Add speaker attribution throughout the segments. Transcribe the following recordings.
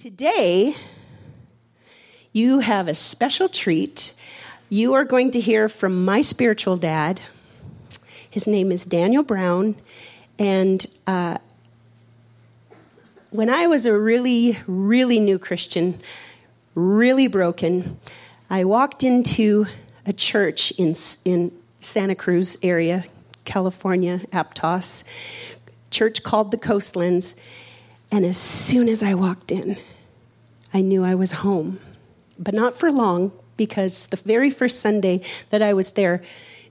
Speaker 1: Today, you have a special treat. You are going to hear from my spiritual dad. His name is Daniel Brown. And uh, when I was a really, really new Christian, really broken, I walked into a church in, in Santa Cruz area, California, Aptos, church called the Coastlands. And as soon as I walked in, I knew I was home. But not for long, because the very first Sunday that I was there,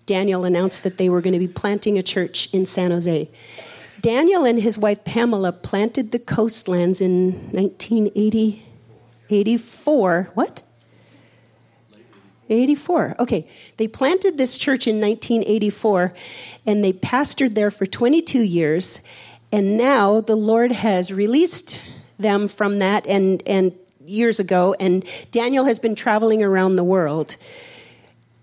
Speaker 1: Daniel announced that they were going to be planting a church in San Jose. Daniel and his wife Pamela planted the coastlands in 1980, 84. What? 84. Okay. They planted this church in 1984 and they pastored there for 22 years. And now the Lord has released them from that and, and years ago, and Daniel has been traveling around the world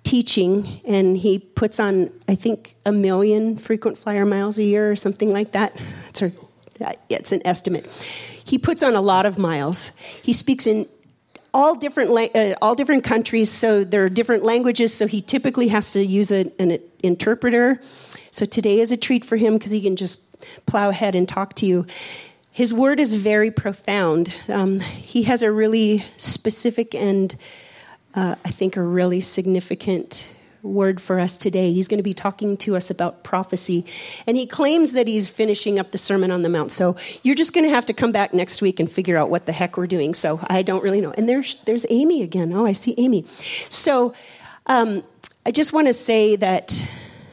Speaker 1: teaching, and he puts on, I think, a million frequent flyer miles a year or something like that. It's, it's an estimate. He puts on a lot of miles. He speaks in all different uh, all different countries, so there are different languages. So he typically has to use a, an interpreter. So today is a treat for him because he can just plow ahead and talk to you. His word is very profound. Um, he has a really specific and uh, I think a really significant word for us today. He's going to be talking to us about prophecy. And he claims that he's finishing up the Sermon on the Mount. So you're just going to have to come back next week and figure out what the heck we're doing. So I don't really know. And there's, there's Amy again. Oh, I see Amy. So um, I just want to say that.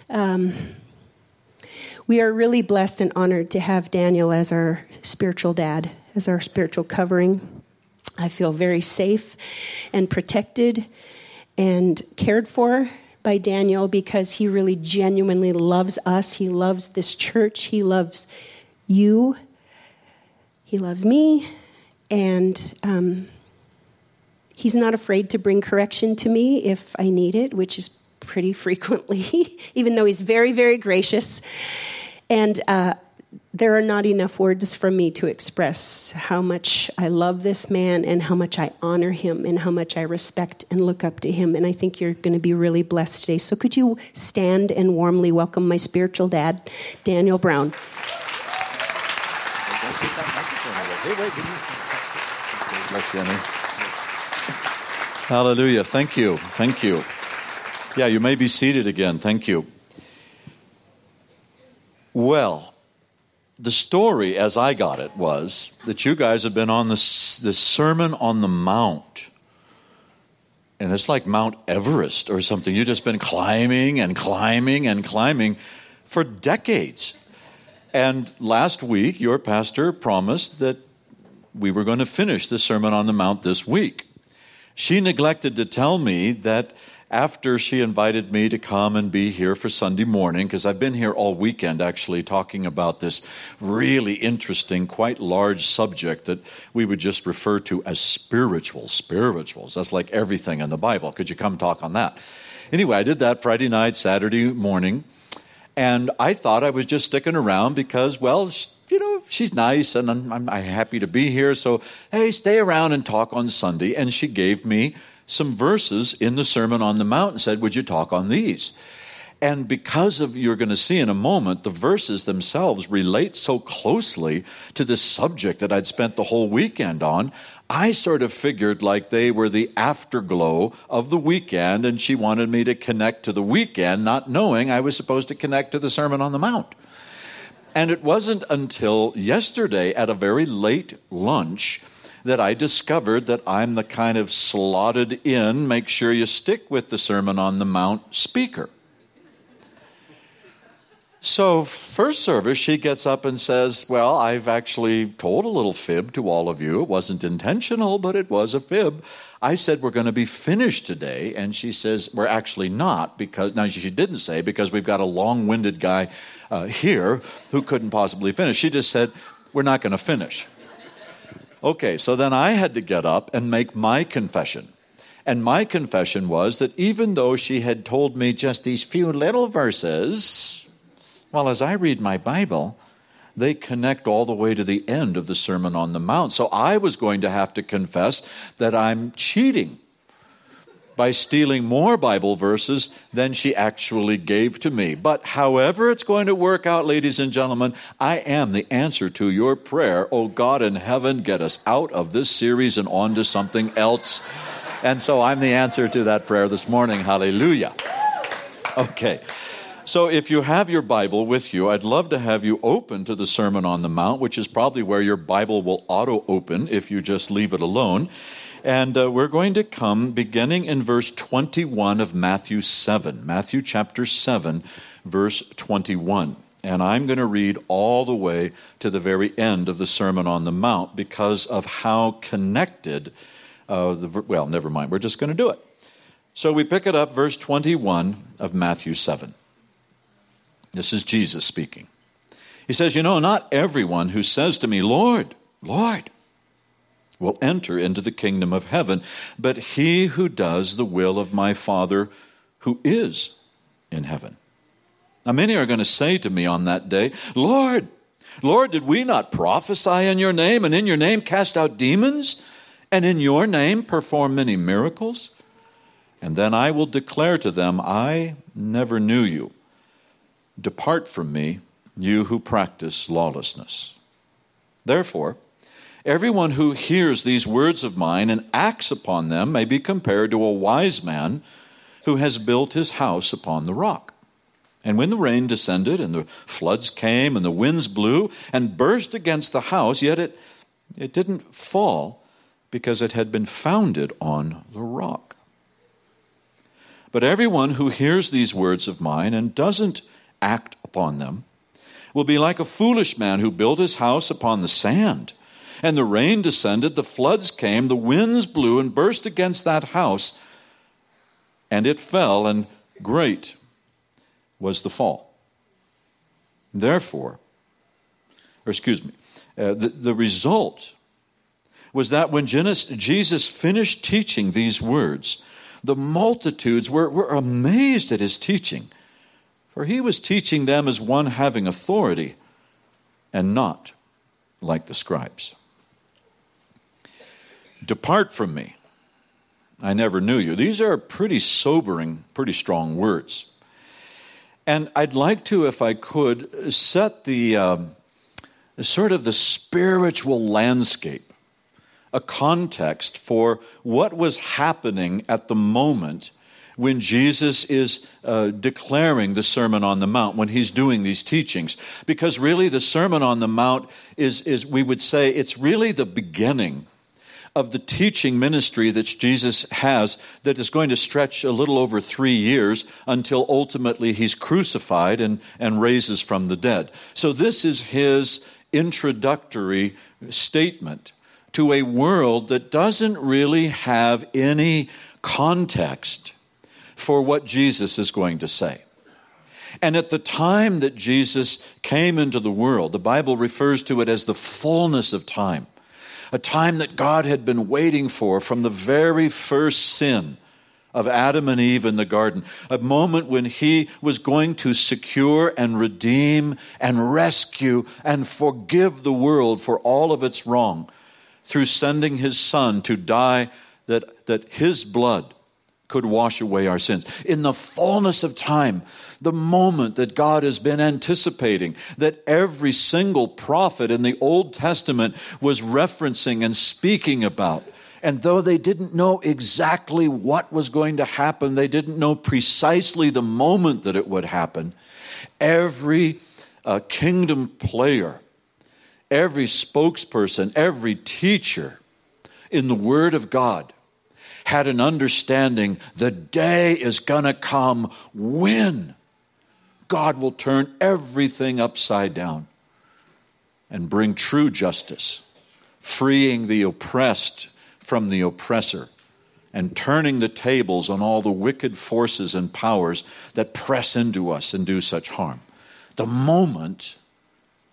Speaker 1: Um, we are really blessed and honored to have Daniel as our spiritual dad, as our spiritual covering. I feel very safe and protected and cared for by Daniel because he really genuinely loves us. He loves this church. He loves you. He loves me. And um, he's not afraid to bring correction to me if I need it, which is pretty frequently, even though he's very, very gracious. And uh, there are not enough words for me to express how much I love this man and how much I honor him and how much I respect and look up to him. And I think you're going to be really blessed today. So, could you stand and warmly welcome my spiritual dad, Daniel Brown?
Speaker 2: Hallelujah. Thank you. Thank you. Yeah, you may be seated again. Thank you. Well, the story, as I got it, was that you guys have been on this, this Sermon on the Mount. And it's like Mount Everest or something. You've just been climbing and climbing and climbing for decades. And last week, your pastor promised that we were going to finish the Sermon on the Mount this week. She neglected to tell me that after she invited me to come and be here for Sunday morning, because I've been here all weekend actually talking about this really interesting, quite large subject that we would just refer to as spiritual. Spirituals. That's like everything in the Bible. Could you come talk on that? Anyway, I did that Friday night, Saturday morning, and I thought I was just sticking around because, well, you know, she's nice and I'm, I'm happy to be here. So, hey, stay around and talk on Sunday. And she gave me some verses in the Sermon on the Mount and said, Would you talk on these? And because of, you're going to see in a moment, the verses themselves relate so closely to this subject that I'd spent the whole weekend on, I sort of figured like they were the afterglow of the weekend, and she wanted me to connect to the weekend, not knowing I was supposed to connect to the Sermon on the Mount. And it wasn't until yesterday at a very late lunch that I discovered that I'm the kind of slotted in, make sure you stick with the Sermon on the Mount speaker. So, first service, she gets up and says, Well, I've actually told a little fib to all of you. It wasn't intentional, but it was a fib. I said, We're going to be finished today. And she says, We're actually not, because, now she didn't say, because we've got a long winded guy uh, here who couldn't possibly finish. She just said, We're not going to finish. Okay, so then I had to get up and make my confession. And my confession was that even though she had told me just these few little verses, well, as I read my Bible, they connect all the way to the end of the Sermon on the Mount. So I was going to have to confess that I'm cheating by stealing more Bible verses than she actually gave to me. But however it's going to work out, ladies and gentlemen, I am the answer to your prayer. Oh God in heaven, get us out of this series and on to something else. And so I'm the answer to that prayer this morning. Hallelujah. Okay. So, if you have your Bible with you, I'd love to have you open to the Sermon on the Mount, which is probably where your Bible will auto open if you just leave it alone. And uh, we're going to come beginning in verse 21 of Matthew 7. Matthew chapter 7, verse 21. And I'm going to read all the way to the very end of the Sermon on the Mount because of how connected, uh, the, well, never mind, we're just going to do it. So we pick it up, verse 21 of Matthew 7. This is Jesus speaking. He says, You know, not everyone who says to me, Lord, Lord, will enter into the kingdom of heaven, but he who does the will of my Father who is in heaven. Now, many are going to say to me on that day, Lord, Lord, did we not prophesy in your name, and in your name cast out demons, and in your name perform many miracles? And then I will declare to them, I never knew you. Depart from me, you who practice lawlessness. Therefore, everyone who hears these words of mine and acts upon them may be compared to a wise man who has built his house upon the rock. And when the rain descended, and the floods came, and the winds blew, and burst against the house, yet it, it didn't fall because it had been founded on the rock. But everyone who hears these words of mine and doesn't act upon them, will be like a foolish man who built his house upon the sand. And the rain descended, the floods came, the winds blew and burst against that house, and it fell, and great was the fall. Therefore, or excuse me, uh, the, the result was that when Jesus finished teaching these words, the multitudes were, were amazed at his teaching for he was teaching them as one having authority and not like the scribes. Depart from me. I never knew you. These are pretty sobering, pretty strong words. And I'd like to, if I could, set the um, sort of the spiritual landscape, a context for what was happening at the moment when Jesus is uh, declaring the Sermon on the Mount, when he's doing these teachings. Because really, the Sermon on the Mount is, is we would say, it's really the beginning of the teaching ministry that Jesus has that is going to stretch a little over three years until ultimately he's crucified and, and raises from the dead. So, this is his introductory statement to a world that doesn't really have any context for what Jesus is going to say. And at the time that Jesus came into the world, the Bible refers to it as the fullness of time, a time that God had been waiting for from the very first sin of Adam and Eve in the garden, a moment when he was going to secure and redeem and rescue and forgive the world for all of its wrong through sending his son to die that, that his blood could wash away our sins. In the fullness of time, the moment that God has been anticipating, that every single prophet in the Old Testament was referencing and speaking about. And though they didn't know exactly what was going to happen, they didn't know precisely the moment that it would happen, every uh, kingdom player, every spokesperson, every teacher in the Word of God had an understanding the day is going to come when God will turn everything upside down and bring true justice, freeing the oppressed from the oppressor, and turning the tables on all the wicked forces and powers that press into us and do such harm. The moment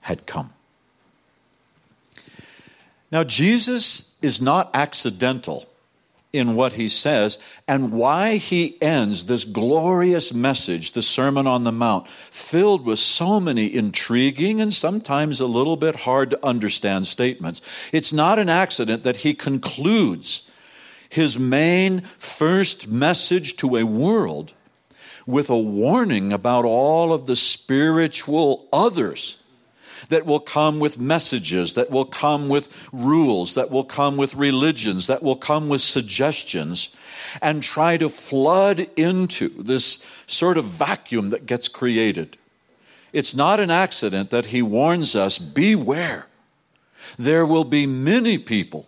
Speaker 2: had come. Now, Jesus is not accidental in what he says and why he ends this glorious message, the Sermon on the Mount, filled with so many intriguing and sometimes a little bit hard to understand statements. It's not an accident that he concludes his main first message to a world with a warning about all of the spiritual others that will come with messages, that will come with rules, that will come with religions, that will come with suggestions, and try to flood into this sort of vacuum that gets created. It's not an accident that he warns us beware. There will be many people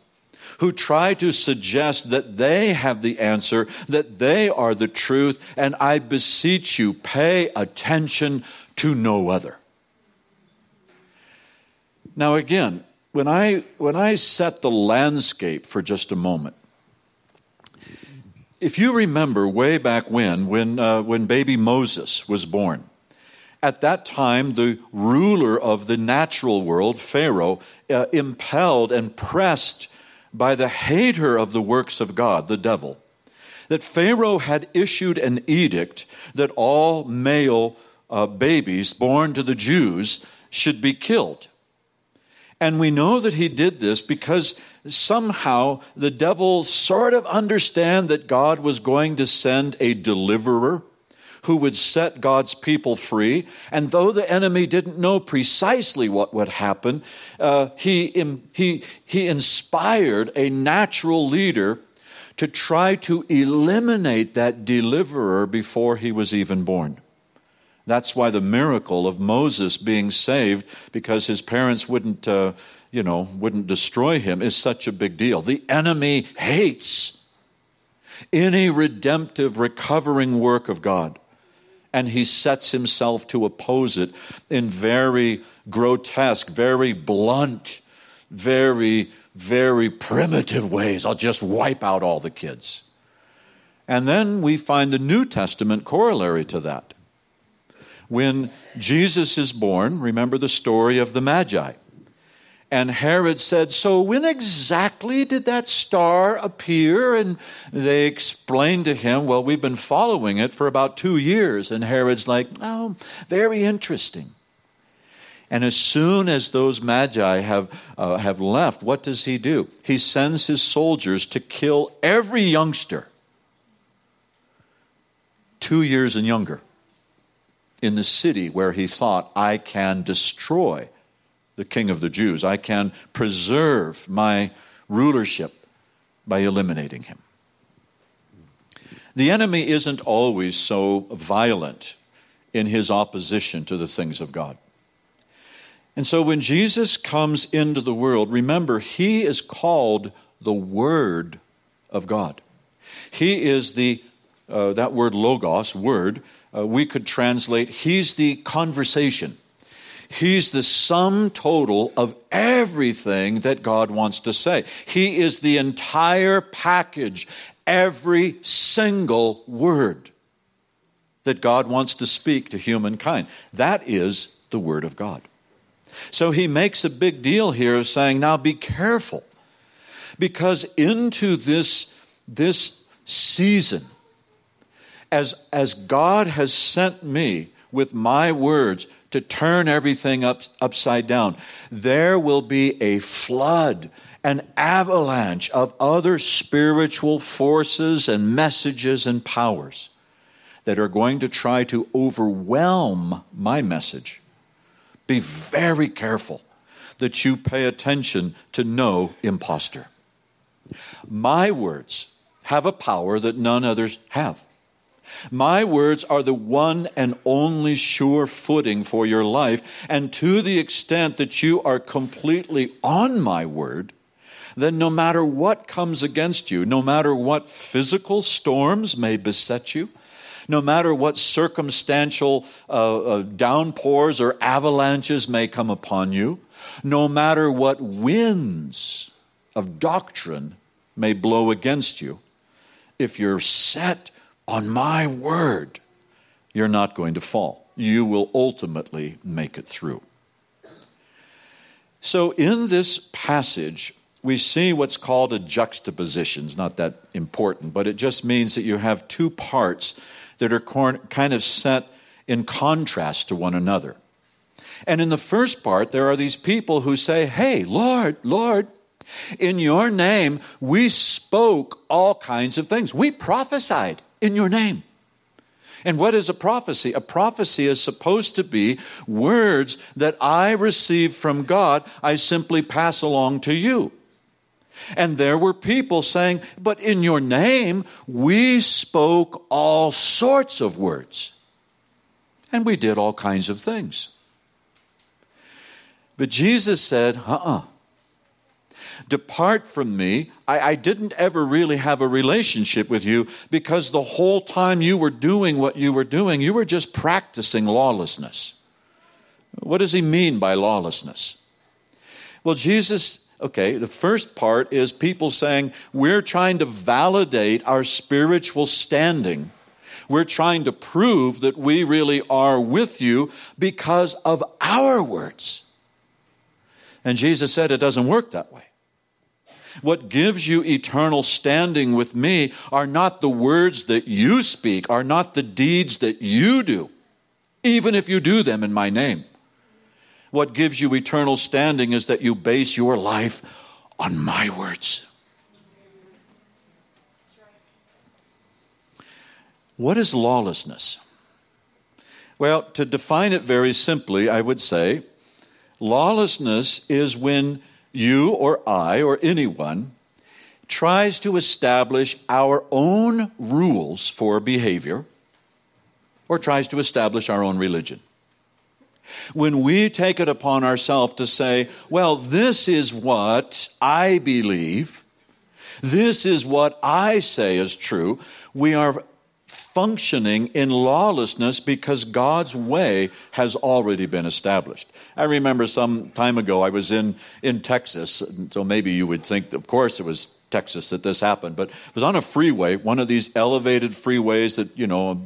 Speaker 2: who try to suggest that they have the answer, that they are the truth, and I beseech you, pay attention to no other. Now, again, when I, when I set the landscape for just a moment, if you remember way back when, when, uh, when baby Moses was born, at that time, the ruler of the natural world, Pharaoh, uh, impelled and pressed by the hater of the works of God, the devil, that Pharaoh had issued an edict that all male uh, babies born to the Jews should be killed. And we know that he did this because somehow the devil sort of understand that God was going to send a deliverer who would set God's people free. And though the enemy didn't know precisely what would happen, uh, he, he, he inspired a natural leader to try to eliminate that deliverer before he was even born. That's why the miracle of Moses being saved, because his parents wouldn't, uh, you know, wouldn't destroy him, is such a big deal. The enemy hates any redemptive, recovering work of God. And he sets himself to oppose it in very grotesque, very blunt, very, very primitive ways. I'll just wipe out all the kids. And then we find the New Testament corollary to that when Jesus is born, remember the story of the Magi. And Herod said, So when exactly did that star appear? And they explained to him, Well, we've been following it for about two years. And Herod's like, Oh, very interesting. And as soon as those magi have, uh, have left, what does he do? He sends his soldiers to kill every youngster two years and younger in the city where he thought, I can destroy the king of the Jews. I can preserve my rulership by eliminating him. The enemy isn't always so violent in his opposition to the things of God. And so when Jesus comes into the world, remember, he is called the Word of God. He is the, uh, that word logos, word, uh, we could translate He's the conversation. He's the sum total of everything that God wants to say. He is the entire package, every single word that God wants to speak to humankind. That is the Word of God. So he makes a big deal here of saying, now be careful, because into this, this season, as, as God has sent me with my words to turn everything up, upside down, there will be a flood, an avalanche of other spiritual forces and messages and powers that are going to try to overwhelm my message. Be very careful that you pay attention to no impostor. My words have a power that none others have. My words are the one and only sure footing for your life. And to the extent that you are completely on my word, then no matter what comes against you, no matter what physical storms may beset you, no matter what circumstantial uh, uh, downpours or avalanches may come upon you, no matter what winds of doctrine may blow against you, if you're set on my word, you're not going to fall. You will ultimately make it through. So, in this passage, we see what's called a juxtaposition. It's not that important, but it just means that you have two parts that are kind of set in contrast to one another. And in the first part, there are these people who say, Hey, Lord, Lord, in your name we spoke all kinds of things. We prophesied in your name. And what is a prophecy? A prophecy is supposed to be words that I receive from God, I simply pass along to you. And there were people saying, But in your name, we spoke all sorts of words. And we did all kinds of things. But Jesus said, Uh uh-uh. uh Depart from me. I, I, didn't ever really have a relationship with you because the whole time you were doing what you were doing, you were just practicing lawlessness. What does he mean by lawlessness? Well, Jesus Okay, the first part is people saying we're trying to validate our spiritual standing. We're trying to prove that we really are with you because of our words. And Jesus said it doesn't work that way. What gives you eternal standing with me are not the words that you speak, are not the deeds that you do, even if you do them in my name. What gives you eternal standing is that you base your life on my words. What is lawlessness? Well, to define it very simply, I would say lawlessness is when you or I or anyone tries to establish our own rules for behavior or tries to establish our own religion. When we take it upon ourselves to say, well, this is what I believe, this is what I say is true, we are functioning in lawlessness because God's way has already been established. I remember some time ago I was in, in Texas, so maybe you would think, of course, it was Texas that this happened, but it was on a freeway, one of these elevated freeways that, you know,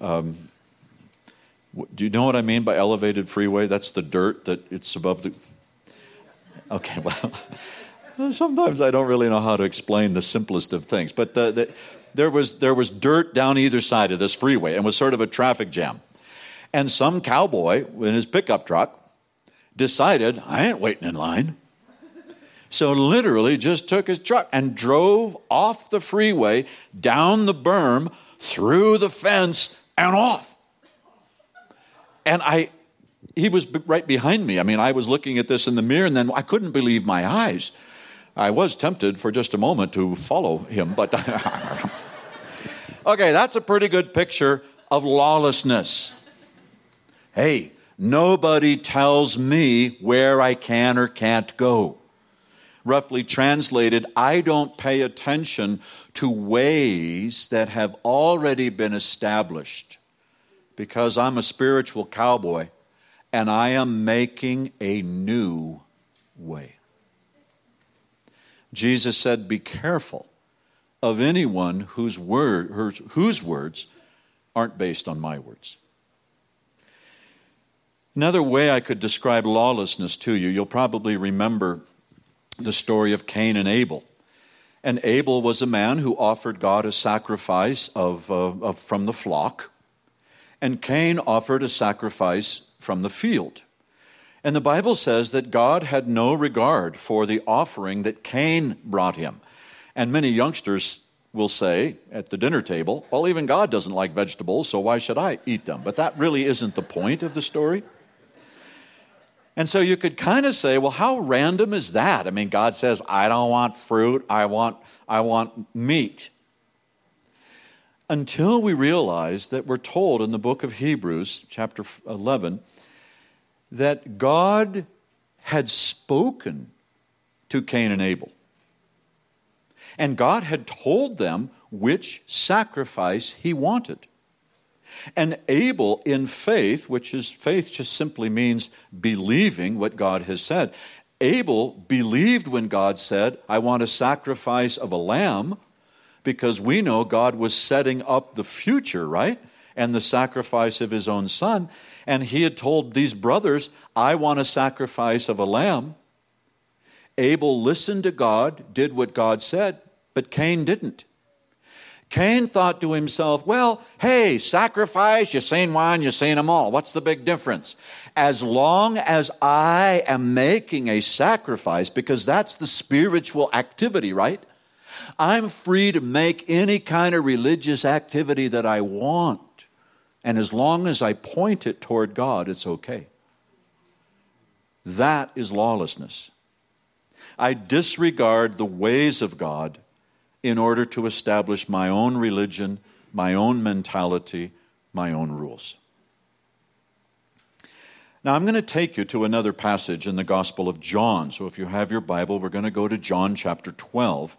Speaker 2: um, do you know what I mean by elevated freeway? That's the dirt that it's above the. Okay, well, sometimes I don't really know how to explain the simplest of things, but the, the, there was there was dirt down either side of this freeway, and was sort of a traffic jam. And some cowboy in his pickup truck decided, I ain't waiting in line. So literally just took his truck and drove off the freeway, down the berm, through the fence, and off. And I, he was right behind me. I mean, I was looking at this in the mirror, and then I couldn't believe my eyes. I was tempted for just a moment to follow him, but okay, that's a pretty good picture of lawlessness. Hey, nobody tells me where I can or can't go. Roughly translated, I don't pay attention to ways that have already been established because I'm a spiritual cowboy and I am making a new way. Jesus said, Be careful of anyone whose, word, whose words aren't based on my words. Another way I could describe lawlessness to you, you'll probably remember the story of Cain and Abel. And Abel was a man who offered God a sacrifice of, uh, of, from the flock and Cain offered a sacrifice from the field. And the Bible says that God had no regard for the offering that Cain brought him. And many youngsters will say at the dinner table, well, even God doesn't like vegetables, so why should I eat them? But that really isn't the point of the story. And so you could kind of say, well, how random is that? I mean, God says, I don't want fruit, I want, I want meat until we realize that we're told in the book of Hebrews, chapter 11, that God had spoken to Cain and Abel. And God had told them which sacrifice he wanted. And Abel, in faith, which is faith just simply means believing what God has said, Abel believed when God said, I want a sacrifice of a lamb because we know God was setting up the future, right? And the sacrifice of his own son. And he had told these brothers, I want a sacrifice of a lamb. Abel listened to God, did what God said, but Cain didn't. Cain thought to himself, well, hey, sacrifice, you've seen one, you've seen them all. What's the big difference? As long as I am making a sacrifice, because that's the spiritual activity, right? I'm free to make any kind of religious activity that I want. And as long as I point it toward God, it's okay. That is lawlessness. I disregard the ways of God in order to establish my own religion, my own mentality, my own rules. Now, I'm going to take you to another passage in the Gospel of John. So, if you have your Bible, we're going to go to John chapter 12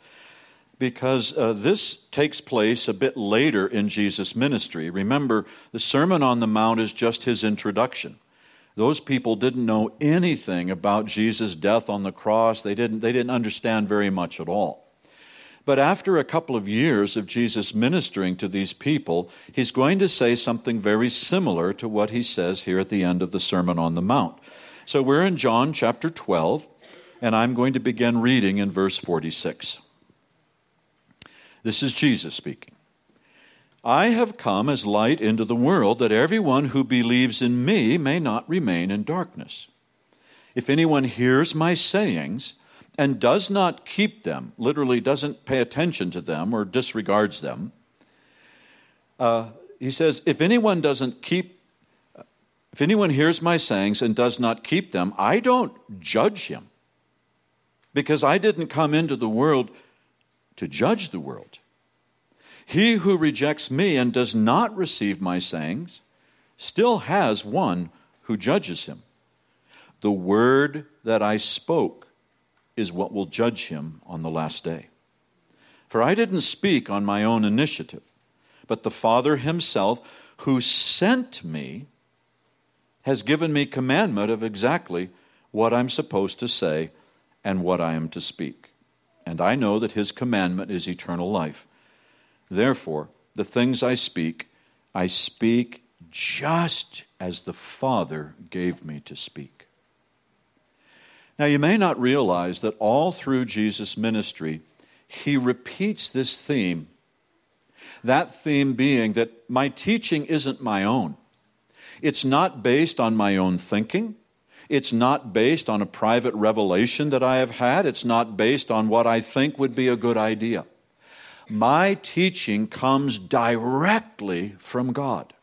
Speaker 2: because uh, this takes place a bit later in Jesus' ministry. Remember, the Sermon on the Mount is just his introduction. Those people didn't know anything about Jesus' death on the cross. They didn't, they didn't understand very much at all. But after a couple of years of Jesus ministering to these people, he's going to say something very similar to what he says here at the end of the Sermon on the Mount. So we're in John chapter 12, and I'm going to begin reading in verse 46. This is Jesus speaking. I have come as light into the world that everyone who believes in me may not remain in darkness. If anyone hears my sayings and does not keep them, literally doesn't pay attention to them or disregards them, uh, he says, if anyone doesn't keep, if anyone hears my sayings and does not keep them, I don't judge him because I didn't come into the world to judge the world. He who rejects me and does not receive my sayings still has one who judges him. The word that I spoke is what will judge him on the last day. For I didn't speak on my own initiative, but the Father himself who sent me has given me commandment of exactly what I'm supposed to say and what I am to speak. And I know that his commandment is eternal life. Therefore, the things I speak, I speak just as the Father gave me to speak. Now, you may not realize that all through Jesus' ministry, he repeats this theme. That theme being that my teaching isn't my own. It's not based on my own thinking. It's not based on a private revelation that I have had. It's not based on what I think would be a good idea. My teaching comes directly from God.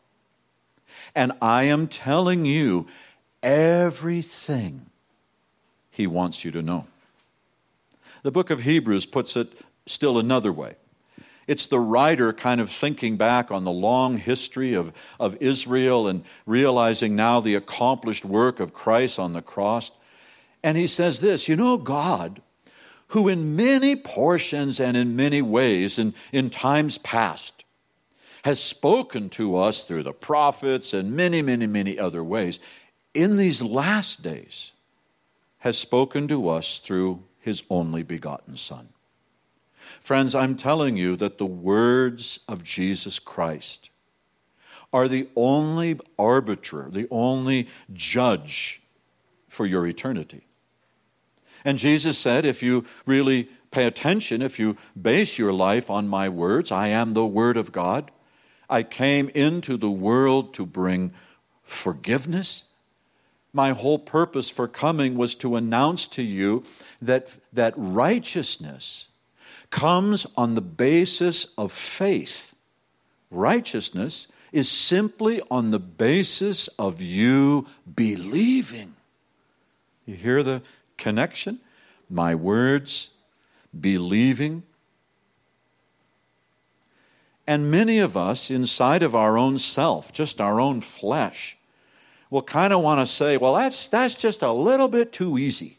Speaker 2: And I am telling you everything He wants you to know. The book of Hebrews puts it still another way. It's the writer kind of thinking back on the long history of, of Israel and realizing now the accomplished work of Christ on the cross. And he says this You know, God who in many portions and in many ways in, in times past has spoken to us through the prophets and many, many, many other ways, in these last days has spoken to us through his only begotten Son. Friends, I'm telling you that the words of Jesus Christ are the only arbiter, the only judge for your eternity. And Jesus said, if you really pay attention, if you base your life on my words, I am the Word of God. I came into the world to bring forgiveness. My whole purpose for coming was to announce to you that, that righteousness comes on the basis of faith. Righteousness is simply on the basis of you believing. You hear the connection, my words, believing. And many of us, inside of our own self, just our own flesh, will kind of want to say, well, that's, that's just a little bit too easy.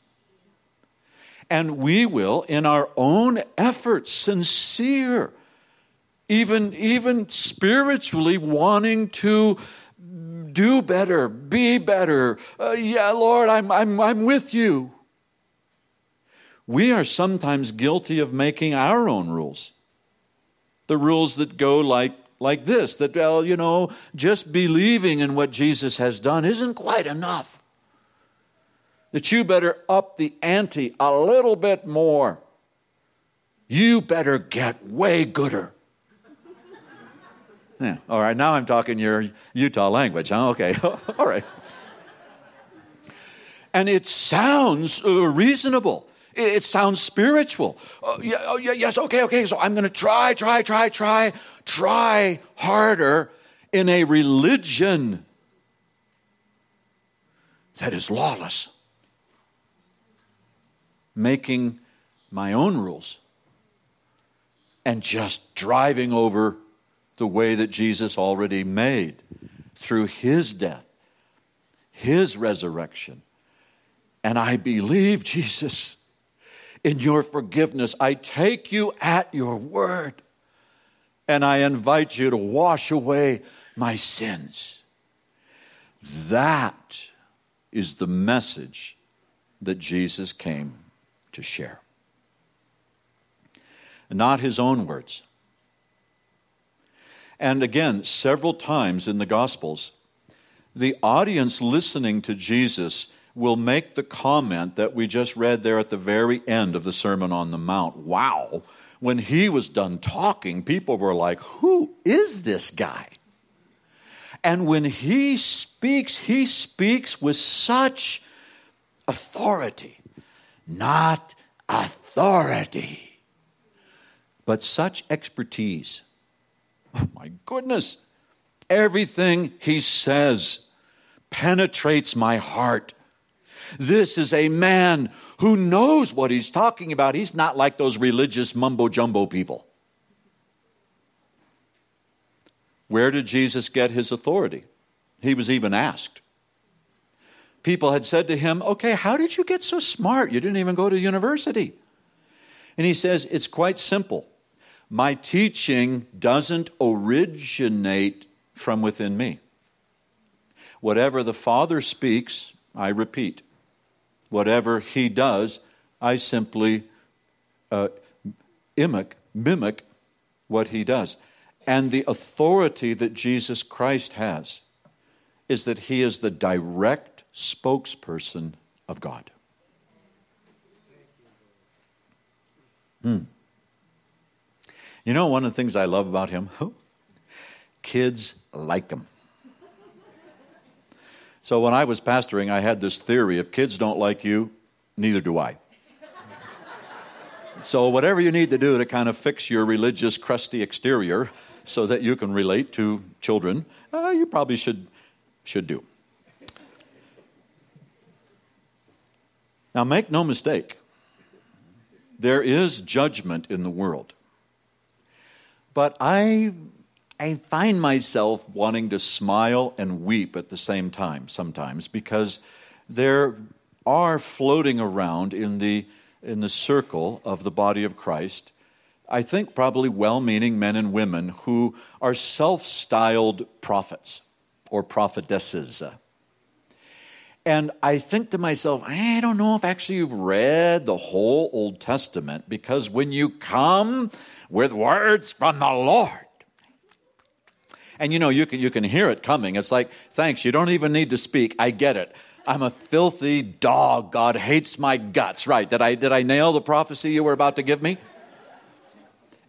Speaker 2: And we will, in our own efforts, sincere, even, even spiritually wanting to do better, be better. Uh, yeah, Lord, I'm, I'm, I'm with you we are sometimes guilty of making our own rules. The rules that go like, like this that, well, you know, just believing in what Jesus has done isn't quite enough. That you better up the ante a little bit more. You better get way gooder. Yeah, all right, now I'm talking your Utah language, huh? Okay, all right. And it sounds uh, reasonable. It, sounds spiritual. Uh, yeah, oh, yeah, yes, okay, okay. So I'm going to try, try, try, try, try harder in a religion that is lawless, making my own rules and just driving over the way that Jesus already made through his death, his resurrection. And I believe, Jesus, in your forgiveness. I take you at your word and I invite you to wash away my sins. That is the message that Jesus came to share. Not his own words. And again, several times in the Gospels, the audience listening to Jesus will make the comment that we just read there at the very end of the Sermon on the Mount. Wow. When he was done talking, people were like, Who is this guy? And when he speaks, he speaks with such authority. Not authority, but such expertise. Oh my goodness. Everything he says penetrates my heart this is a man who knows what he's talking about. He's not like those religious mumbo jumbo people. Where did Jesus get his authority? He was even asked. People had said to him, Okay, how did you get so smart? You didn't even go to university. And he says, It's quite simple. My teaching doesn't originate from within me. Whatever the Father speaks, I repeat whatever he does, I simply uh, mimic, mimic what he does. And the authority that Jesus Christ has is that he is the direct spokesperson of God. Hmm. You know, one of the things I love about him? Kids like him. So when I was pastoring, I had this theory if kids don't like you, neither do I. so whatever you need to do to kind of fix your religious, crusty exterior so that you can relate to children, uh, you probably should, should do. Now, make no mistake, there is judgment in the world. But I I find myself wanting to smile and weep at the same time sometimes because there are floating around in the in the circle of the body of Christ I think probably well-meaning men and women who are self-styled prophets or prophetesses and I think to myself, I don't know if actually you've read the whole Old Testament because when you come with words from the Lord, and you know, you can, you can hear it coming. It's like, thanks, you don't even need to speak. I get it. I'm a filthy dog. God hates my guts. Right. Did I, did I nail the prophecy you were about to give me?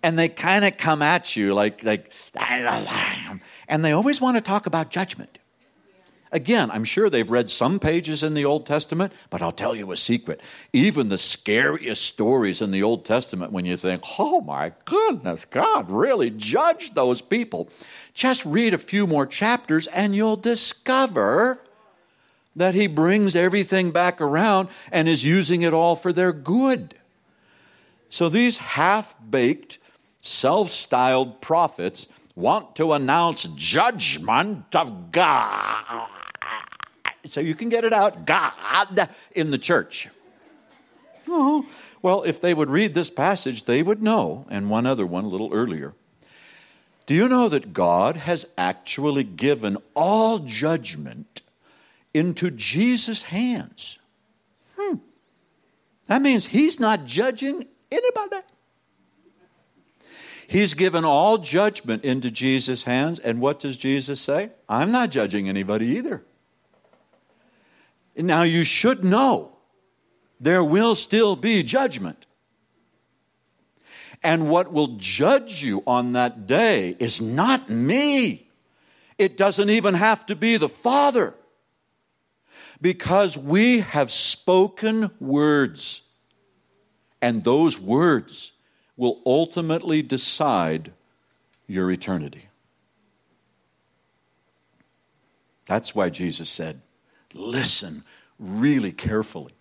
Speaker 2: And they kind of come at you like, like, and they always want to talk about judgment. Again, I'm sure they've read some pages in the Old Testament, but I'll tell you a secret. Even the scariest stories in the Old Testament, when you think, oh my goodness, God really judged those people, just read a few more chapters and you'll discover that He brings everything back around and is using it all for their good. So these half baked, self styled prophets want to announce judgment of God so you can get it out God in the church. Oh, well, if they would read this passage, they would know, and one other one a little earlier. Do you know that God has actually given all judgment into Jesus' hands? Hmm. That means He's not judging anybody. He's given all judgment into Jesus' hands, and what does Jesus say? I'm not judging anybody either. Now, you should know there will still be judgment. And what will judge you on that day is not me. It doesn't even have to be the Father. Because we have spoken words. And those words will ultimately decide your eternity. That's why Jesus said, listen really carefully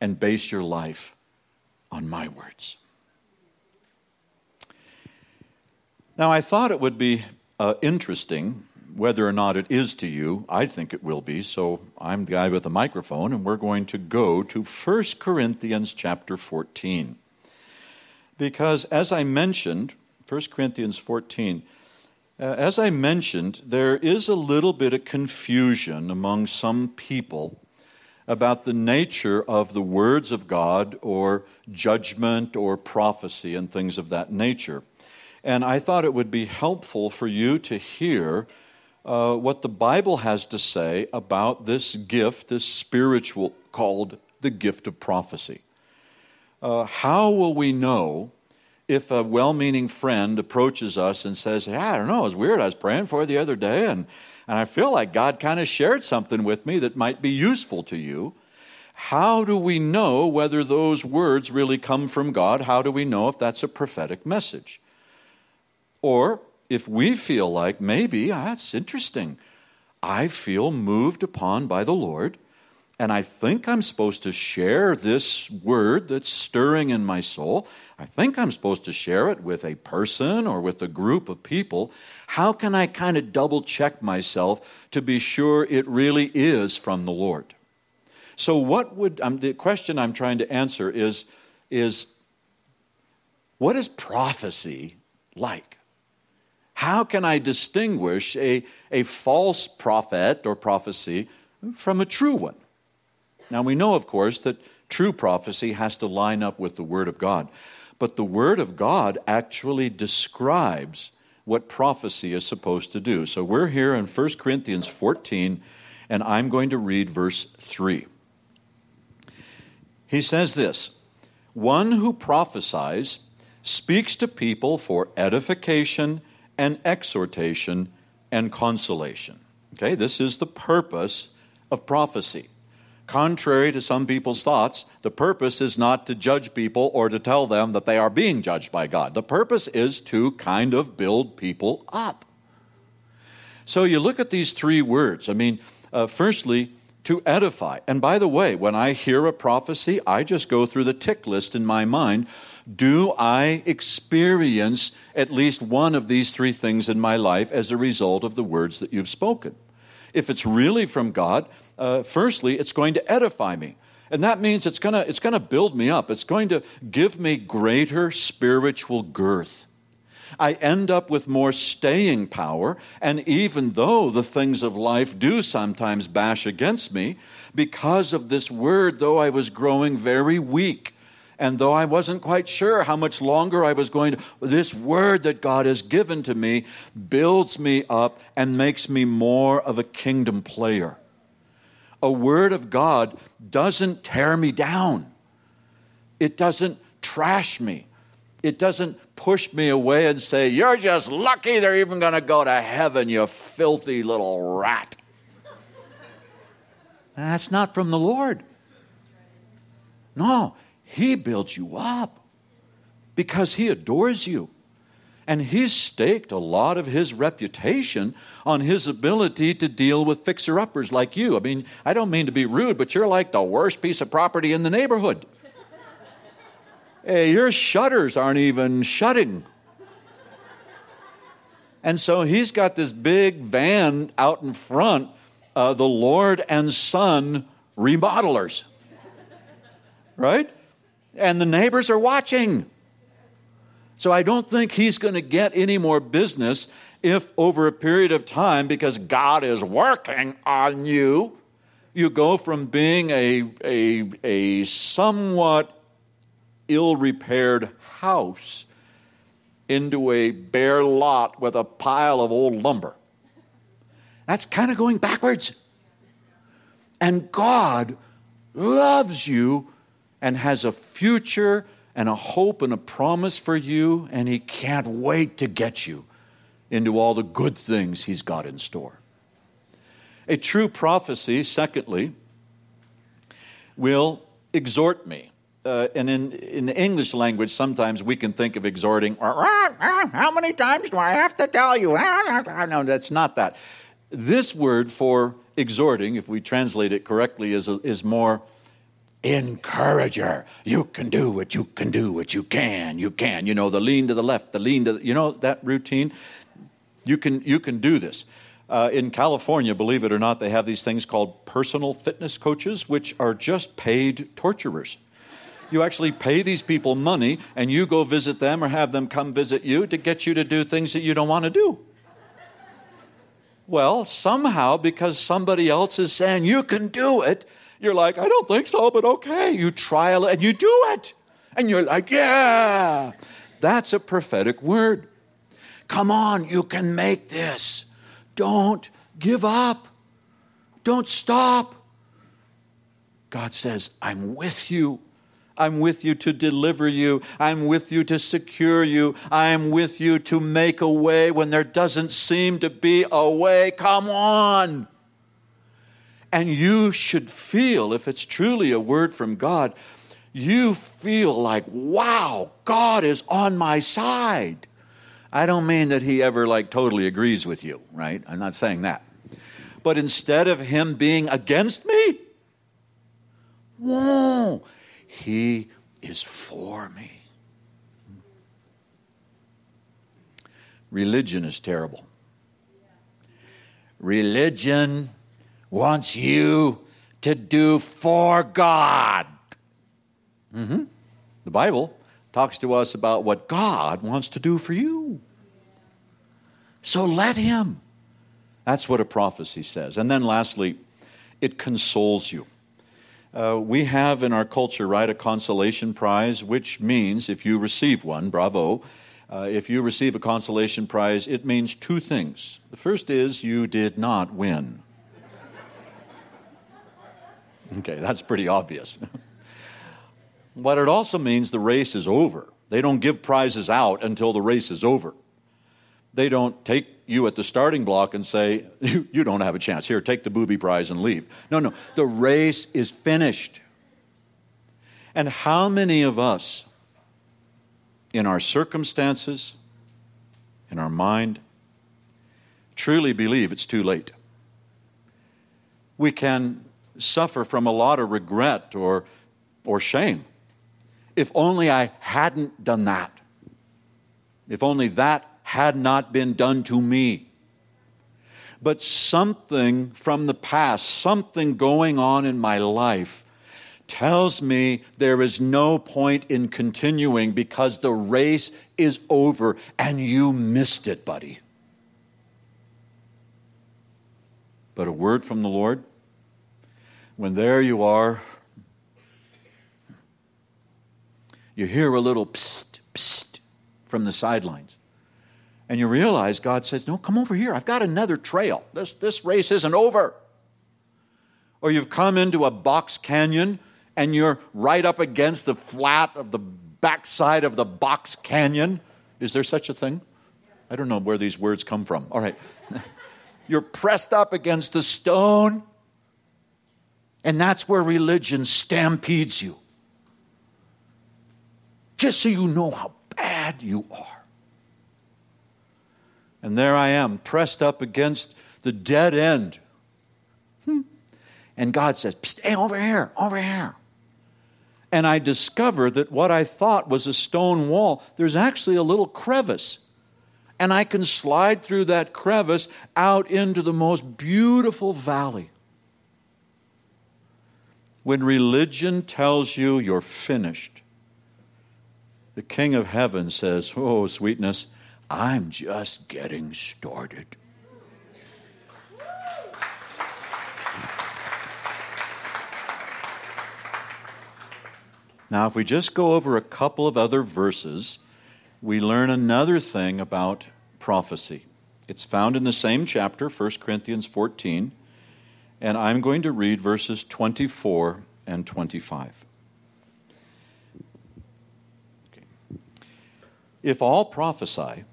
Speaker 2: and base your life on my words. Now, I thought it would be uh, interesting whether or not it is to you. I think it will be, so I'm the guy with the microphone, and we're going to go to 1 Corinthians chapter 14. Because, as I mentioned, 1 Corinthians 14, uh, as I mentioned, there is a little bit of confusion among some people about the nature of the words of God or judgment or prophecy and things of that nature. And I thought it would be helpful for you to hear uh, what the Bible has to say about this gift, this spiritual called the gift of prophecy. Uh, how will we know if a well meaning friend approaches us and says, Yeah, I don't know, it was weird. I was praying for the other day, and and I feel like God kind of shared something with me that might be useful to you. How do we know whether those words really come from God? How do we know if that's a prophetic message? Or if we feel like maybe, ah, that's interesting, I feel moved upon by the Lord, and I think I'm supposed to share this word that's stirring in my soul. I think I'm supposed to share it with a person or with a group of people. How can I kind of double check myself to be sure it really is from the Lord? So, what would um, the question I'm trying to answer is, is what is prophecy like? How can I distinguish a, a false prophet or prophecy from a true one? Now, we know, of course, that true prophecy has to line up with the Word of God. But the Word of God actually describes what prophecy is supposed to do. So we're here in 1 Corinthians 14, and I'm going to read verse 3. He says this One who prophesies speaks to people for edification and exhortation and consolation. Okay, this is the purpose of prophecy. Contrary to some people's thoughts, the purpose is not to judge people or to tell them that they are being judged by God. The purpose is to kind of build people up. So you look at these three words. I mean, uh, firstly, to edify. And by the way, when I hear a prophecy, I just go through the tick list in my mind. Do I experience at least one of these three things in my life as a result of the words that you've spoken? If it's really from God, uh, firstly, it's going to edify me. And that means it's going to it's going to build me up. It's going to give me greater spiritual girth. I end up with more staying power. And even though the things of life do sometimes bash against me, because of this word, though I was growing very weak, and though I wasn't quite sure how much longer I was going to, this word that God has given to me builds me up and makes me more of a kingdom player a word of God doesn't tear me down, it doesn't trash me. It doesn't push me away and say, You're just lucky they're even going to go to heaven, you filthy little rat. That's not from the Lord. No, He builds you up because He adores you. And he's staked a lot of his reputation on his ability to deal with fixer uppers like you. I mean, I don't mean to be rude, but you're like the worst piece of property in the neighborhood. hey, your shutters aren't even shutting. And so he's got this big van out in front, uh, the Lord and Son remodelers. Right? And the neighbors are watching. So I don't think he's going to get any more business if over a period of time, because God is working on you, you go from being a, a, a somewhat ill repaired house into a bare lot with a pile of old lumber. That's kind of going backwards. And God loves you and has a future and a hope and a promise for you, and He can't wait to get you into all the good things He's got in store. A true prophecy, secondly, will exhort me. Uh, and in, in the English language, sometimes we can think of exhorting, how many times do I have to tell you? No, that's not that. This word for exhorting, if we translate it correctly, is, is more encourager. You can do what you can do, what you can, you can. You know, the lean to the left, the lean to the, you know that routine? You can, you can do this. Uh, in California, believe it or not, they have these things called personal fitness coaches, which are just paid torturers. You actually pay these people money and you go visit them or have them come visit you to get you to do things that you don't want to do. Well, somehow, because somebody else is saying you can do it, you're like, I don't think so, but okay. You trial it and you do it. And you're like, yeah. That's a prophetic word. Come on, you can make this. Don't give up. Don't stop. God says, I'm with you. I'm with you to deliver you. I'm with you to secure you. I'm with you to make a way when there doesn't seem to be a way. Come on. And you should feel, if it's truly a word from God, you feel like, wow, God is on my side. I don't mean that he ever like totally agrees with you, right? I'm not saying that. But instead of him being against me, whoa, he is for me. Religion is terrible. Religion wants you to do for God. Mm-hmm. The Bible talks to us about what God wants to do for you. So let Him. That's what a prophecy says. And then lastly, it consoles you. Uh, we have in our culture, right, a consolation prize, which means if you receive one, bravo. Uh, if you receive a consolation prize, it means two things. The first is you did not win. Okay, that's pretty obvious. But it also means the race is over. They don't give prizes out until the race is over. They don't take you at the starting block and say, you, you don't have a chance. Here, take the booby prize and leave. No, no. The race is finished. And how many of us, in our circumstances, in our mind, truly believe it's too late? We can suffer from a lot of regret or, or shame if only I hadn't done that. If only that had not been done to me. But something from the past, something going on in my life, tells me there is no point in continuing because the race is over and you missed it, buddy. But a word from the Lord, when there you are you hear a little psst, psst from the sidelines. And you realize God says, No, come over here. I've got another trail. This, this race isn't over. Or you've come into a box canyon and you're right up against the flat of the backside of the box canyon. Is there such a thing? I don't know where these words come from. All right. You're pressed up against the stone, and that's where religion stampedes you just so you know how bad you are. And there I am, pressed up against the dead end. Hmm. And God says, Hey, over here, over here. And I discover that what I thought was a stone wall, there's actually a little crevice. And I can slide through that crevice out into the most beautiful valley. When religion tells you you're finished, the King of Heaven says, Oh, sweetness, I'm just getting started. Now, if we just go over a couple of other verses, we learn another thing about prophecy. It's found in the same chapter, 1 Corinthians 14, And I'm going to read verses 24 and 25. Okay. If all prophesy,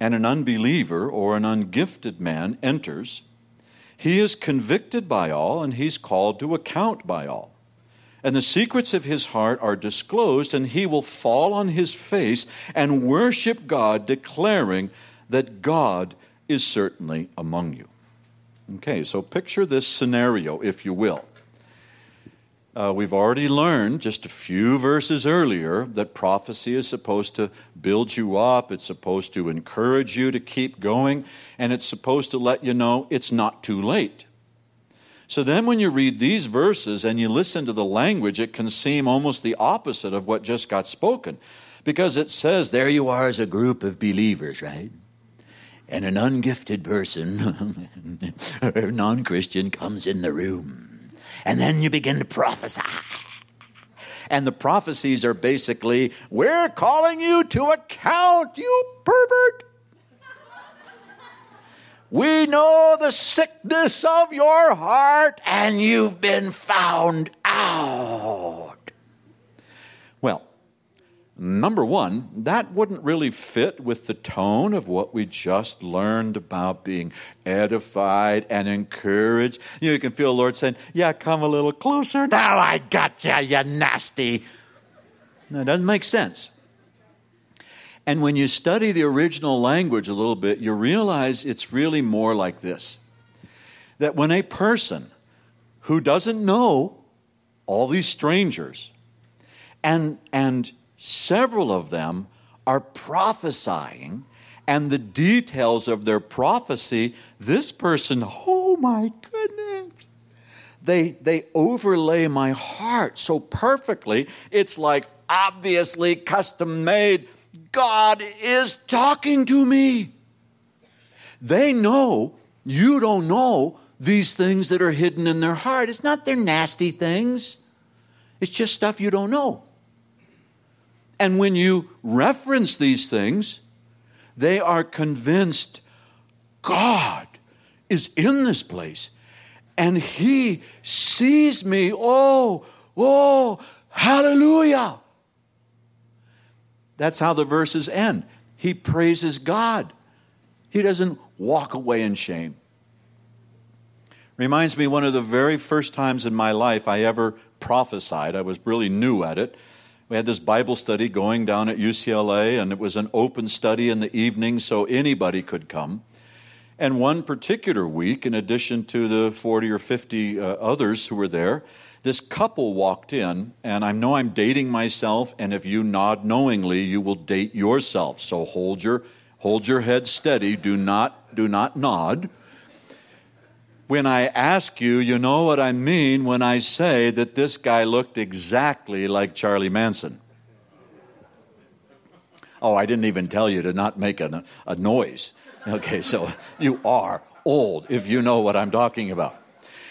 Speaker 2: and an unbeliever or an ungifted man enters, he is convicted by all and he's called to account by all. And the secrets of his heart are disclosed, and he will fall on his face and worship God, declaring that God is certainly among you. Okay, so picture this scenario, if you will. Uh, we've already learned just a few verses earlier that prophecy is supposed to build you up, it's supposed to encourage you to keep going, and it's supposed to let you know it's not too late. So then, when you read these verses and you listen to the language, it can seem almost the opposite of what just got spoken. Because it says, there you are as a group of believers, right? And an ungifted person, non Christian, comes in the room and then you begin to prophesy. And the prophecies are basically, We're calling you to account, you pervert. We know the sickness of your heart, and you've been found out. Well, Number one, that wouldn't really fit with the tone of what we just learned about being edified and encouraged. You, know, you can feel the Lord saying, Yeah, come a little closer. Now I got you, you nasty. It doesn't make sense. And when you study the original language a little bit, you realize it's really more like this that when a person who doesn't know all these strangers and, and several of them are prophesying, and the details of their prophecy, this person, oh my goodness, they, they overlay my heart so perfectly. It's like obviously custom made. God is talking to me. They know you don't know these things that are hidden in their heart. It's not their nasty things, it's just stuff you don't know. And when you reference these things, they are convinced God is in this place and He sees me. Oh, oh, hallelujah. That's how the verses end. He praises God, He doesn't walk away in shame. Reminds me one of the very first times in my life I ever prophesied. I was really new at it we had this Bible study going down at UCLA, and it was an open study in the evening, so anybody could come. And one particular week, in addition to the 40 or 50 uh, others who were there, this couple walked in, and I know I'm dating myself, and if you nod knowingly, you will date yourself. So hold your hold your head steady. Do not do not nod when I ask you, you know what I mean when I say that this guy looked exactly like Charlie Manson. Oh, I didn't even tell you to not make a, a noise. Okay, so you are old if you know what I'm talking about.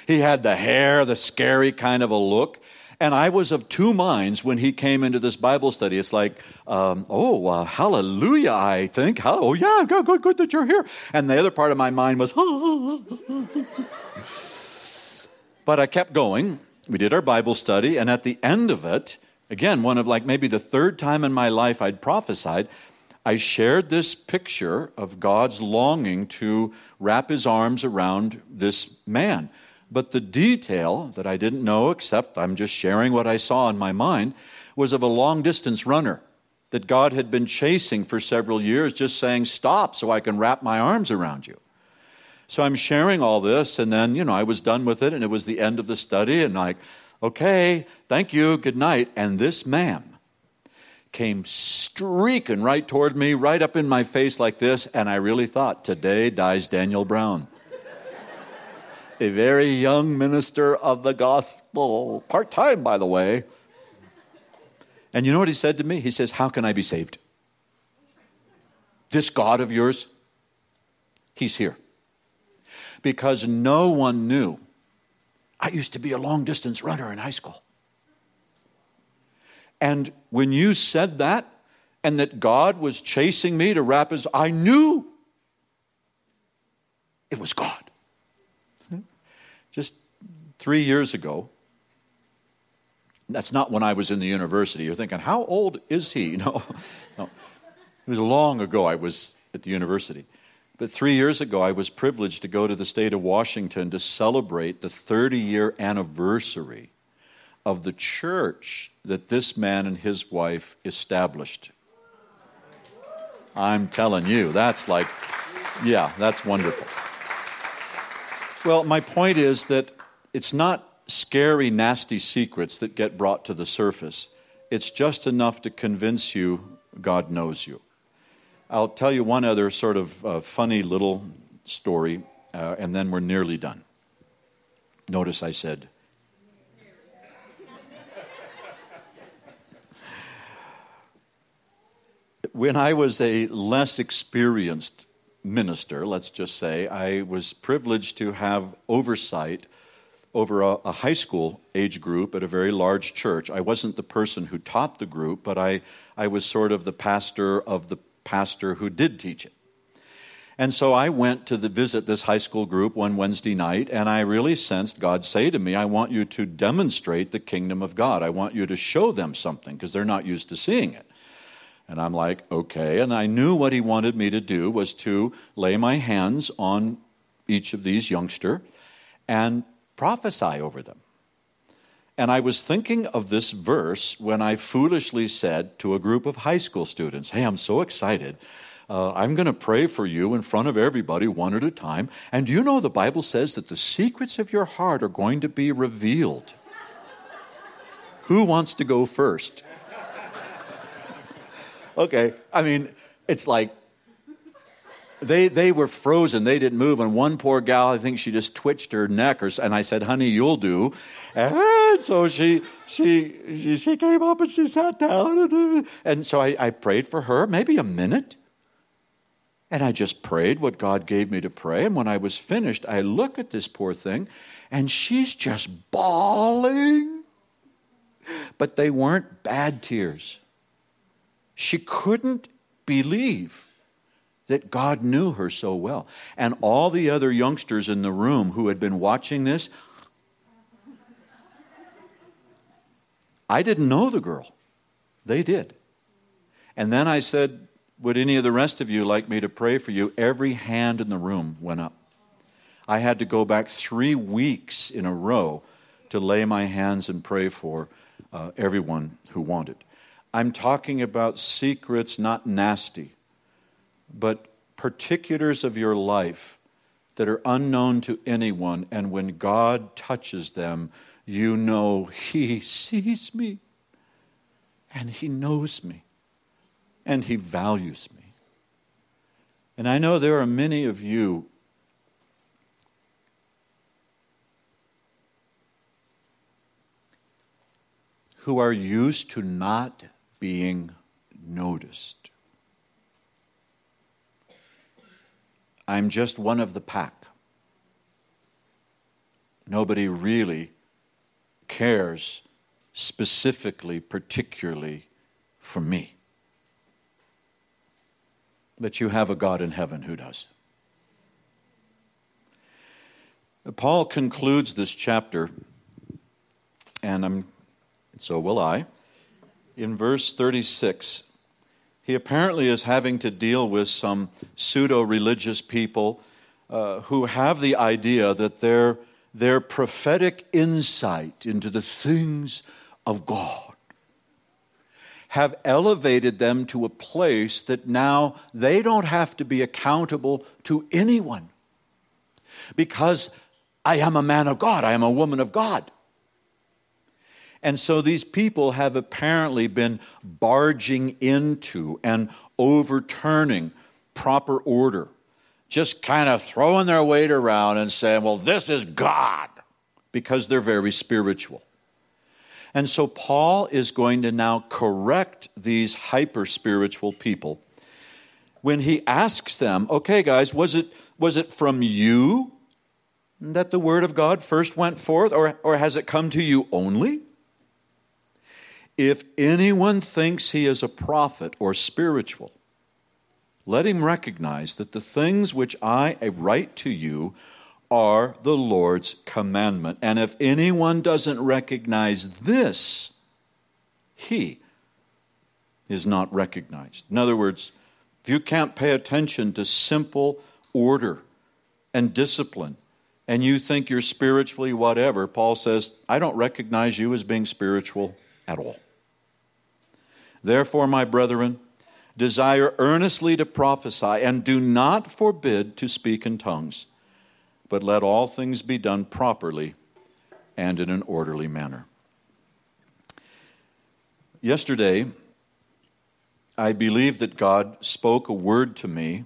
Speaker 2: He had the hair, the scary kind of a look. And I was of two minds when he came into this Bible study. It's like, um, oh, uh, hallelujah, I think. Oh, yeah, good, good, good that you're here. And the other part of my mind was, but I kept going. We did our Bible study, and at the end of it, again, one of like maybe the third time in my life I'd prophesied, I shared this picture of God's longing to wrap his arms around this man. But the detail that I didn't know, except I'm just sharing what I saw in my mind, was of a long distance runner that God had been chasing for several years, just saying, Stop so I can wrap my arms around you. So I'm sharing all this, and then, you know, I was done with it, and it was the end of the study, and like, okay, thank you, good night. And this man came streaking right toward me, right up in my face like this, and I really thought, today dies Daniel Brown a very young minister of the gospel, part time, by the way. And you know what he said to me? He says, How can I be saved? This God of yours, he's here. Because no one knew. I used to be a long distance runner in high school. And when you said that, and that God was chasing me to wrap his, I knew it was God three years ago, that's not when I was in the university. You're thinking, how old is he? No, no. It was long ago I was at the university. But three years ago, I was privileged to go to the state of Washington to celebrate the 30 year anniversary of the church that this man and his wife established. I'm telling you, that's like, yeah, that's wonderful. Well, my point is that it's not scary, nasty secrets that get brought to the surface. It's just enough to convince you God knows you. I'll tell you one other sort of uh, funny little story, uh, and then we're nearly done. Notice I said, when I was a less experienced minister, let's just say, I was privileged to have oversight over a, a, high school age group at a very large church. I wasn't the person who taught the group, but I, I was sort of the pastor of the pastor who did teach it. And so I went to the, visit this high school group one Wednesday night, and I really sensed God say to me, I want you to demonstrate the kingdom of God. I want you to show them something because they're not used to seeing it. And I'm like, okay. And I knew what he wanted me to do was to lay my hands on each of these youngster and prophesy over them. And I was thinking of this verse when I foolishly said to a group of high school students, Hey, I'm so excited. Uh, I'm going to pray for you in front of everybody one at a time. And you know the Bible says that the secrets of your heart are going to be revealed. Who wants to go first? okay, I mean, it's like they, they were frozen. They didn't move. And one poor gal, I think she just twitched her neck. Or, and I said, honey, you'll do. And so she, she, she, she came up and she sat down. Uh, and so I, I prayed for her, maybe a minute. And I just prayed what God gave me to pray. And when I was finished, I look at this poor thing, and she's just bawling. But they weren't bad tears. She couldn't believe that God knew her so well. And all the other youngsters in the room who had been watching this, I didn't know the girl. They did. And then I said, Would any of the rest of you like me to pray for you? Every hand in the room went up. I had to go back three weeks in a row to lay my hands and pray for uh, everyone who wanted. I'm talking about secrets, not nasty but particulars of your life that are unknown to anyone. And when God touches them, you know He sees me and He knows me and He values me. And I know there are many of you who are used to not being noticed. I'm just one of the pack. Nobody really cares specifically, particularly for me. But you have a God in heaven who does. Paul concludes this chapter, and I'm, so will I, in verse 36 he apparently is having to deal with some pseudo religious people uh, who have the idea that their, their prophetic insight into the things of God have elevated them to a place that now they don't have to be accountable to anyone. Because I am a man of God, I am a woman of God. And so these people have apparently been barging into and overturning proper order, just kind of throwing their weight around and saying, well, this is God, because they're very spiritual. And so Paul is going to now correct these hyper spiritual people when he asks them, okay, guys, was it, was it from you that the word of God first went forth, or, or has it come to you only? If anyone thinks he is a prophet or spiritual, let him recognize that the things which I write to you are the Lord's commandment. And if anyone doesn't recognize this, he is not recognized. In other words, if you can't pay attention to simple order and discipline, and you think you're spiritually whatever, Paul says, I don't recognize you as being spiritual at all. Therefore, my brethren, desire earnestly to prophesy, and do not forbid to speak in tongues, but let all things be done properly and in an orderly manner. Yesterday, I believe that God spoke a word to me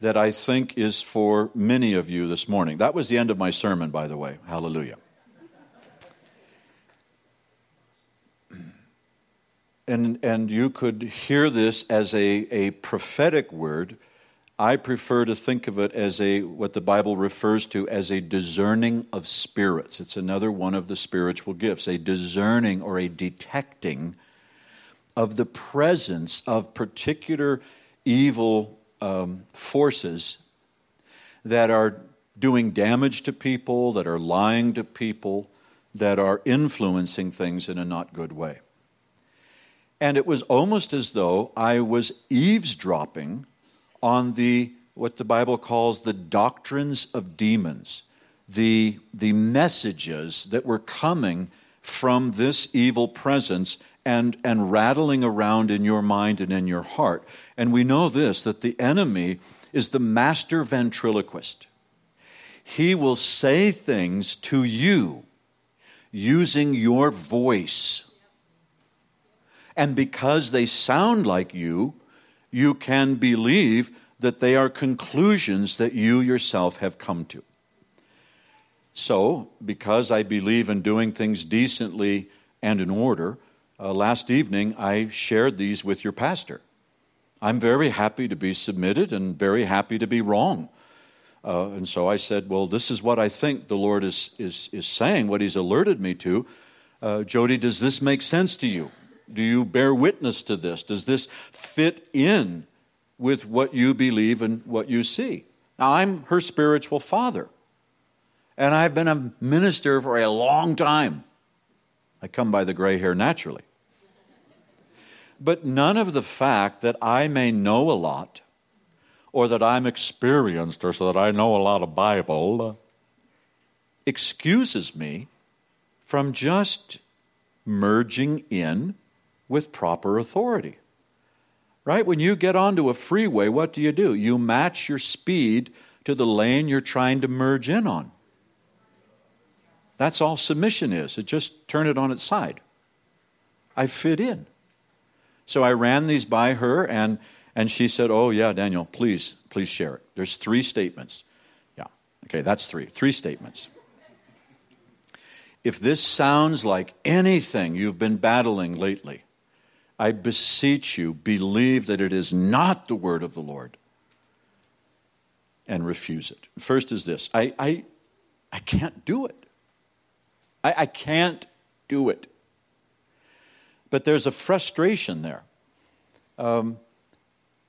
Speaker 2: that I think is for many of you this morning. That was the end of my sermon, by the way. Hallelujah. And, and you could hear this as a, a prophetic word. I prefer to think of it as a what the Bible refers to as a discerning of spirits. It's another one of the spiritual gifts, a discerning or a detecting of the presence of particular evil um, forces that are doing damage to people, that are lying to people, that are influencing things in a not good way. And it was almost as though I was eavesdropping on the what the Bible calls the doctrines of demons, the, the messages that were coming from this evil presence and, and rattling around in your mind and in your heart. And we know this that the enemy is the master ventriloquist. He will say things to you using your voice. And because they sound like you, you can believe that they are conclusions that you yourself have come to. So, because I believe in doing things decently and in order, uh, last evening I shared these with your pastor. I'm very happy to be submitted and very happy to be wrong. Uh, and so I said, Well, this is what I think the Lord is, is, is saying, what He's alerted me to. Uh, Jody, does this make sense to you? Do you bear witness to this? Does this fit in with what you believe and what you see? Now, I'm her spiritual father, and I've been a minister for a long time. I come by the gray hair naturally. But none of the fact that I may know a lot or that I'm experienced or so that I know a lot of Bible uh, excuses me from just merging in with proper authority. Right? When you get onto a freeway, what do you do? You match your speed to the lane you're trying to merge in on. That's all submission is. It just turn it on its side. I fit in. So I ran these by her, and, and she said, Oh, yeah, Daniel, please, please share it. There's three statements. Yeah, okay, that's three. Three statements. If this sounds like anything you've been battling lately, I beseech you, believe that it is not the word of the Lord and refuse it. First is this I, I, I can't do it. I, I can't do it. But there's a frustration there. Um,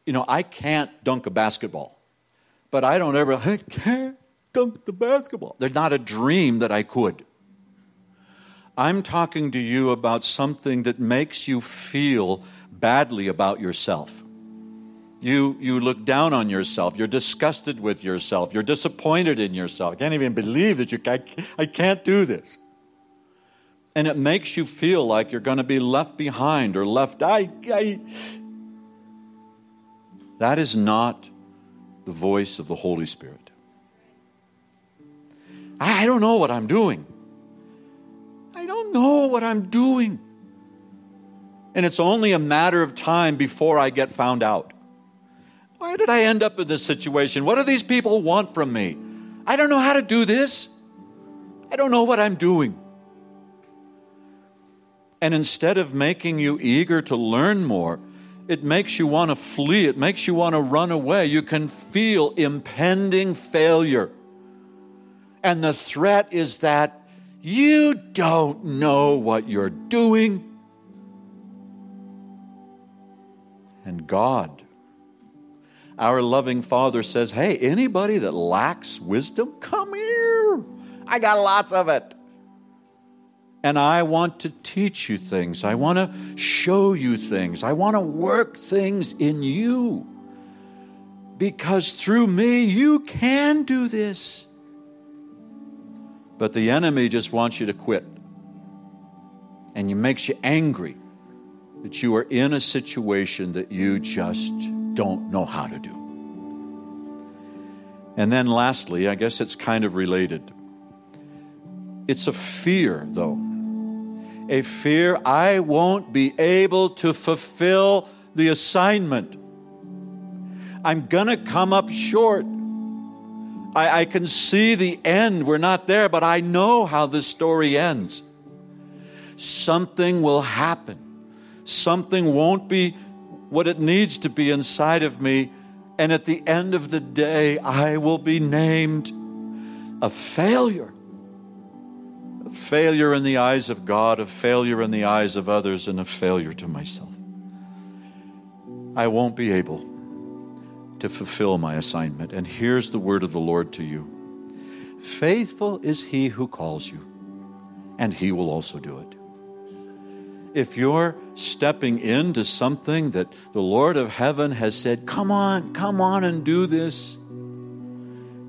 Speaker 2: you know, I can't dunk a basketball, but I don't ever, I can't dunk the basketball. There's not a dream that I could. I'm talking to you about something that makes you feel badly about yourself. You, you look down on yourself. You're disgusted with yourself. You're disappointed in yourself. I can't even believe that you, I, I can't do this and it makes you feel like you're going to be left behind or left. I, I, that is not the voice of the Holy Spirit. I don't know what I'm doing. Don't know what I'm doing. And it's only a matter of time before I get found out. Why did I end up in this situation? What do these people want from me? I don't know how to do this. I don't know what I'm doing. And instead of making you eager to learn more, it makes you want to flee. It makes you want to run away. You can feel impending failure. And the threat is that you don't know what you're doing. And God, our loving Father, says, Hey, anybody that lacks wisdom, come here. I got lots of it. And I want to teach you things. I want to show you things. I want to work things in you. Because through me, you can do this. But the enemy just wants you to quit. And it makes you angry that you are in a situation that you just don't know how to do. And then lastly, I guess it's kind of related. It's a fear, though. A fear I won't be able to fulfill the assignment. I'm going to come up short. I, I, can see the end. We're not there, but I know how this story ends. Something will happen. Something won't be what it needs to be inside of me. And at the end of the day, I will be named a failure. A failure in the eyes of God, a failure in the eyes of others, and a failure to myself. I won't be able to fulfill my assignment. And here's the word of the Lord to you Faithful is he who calls you, and he will also do it if you're stepping into something that the Lord of heaven has said, come on, come on and do this,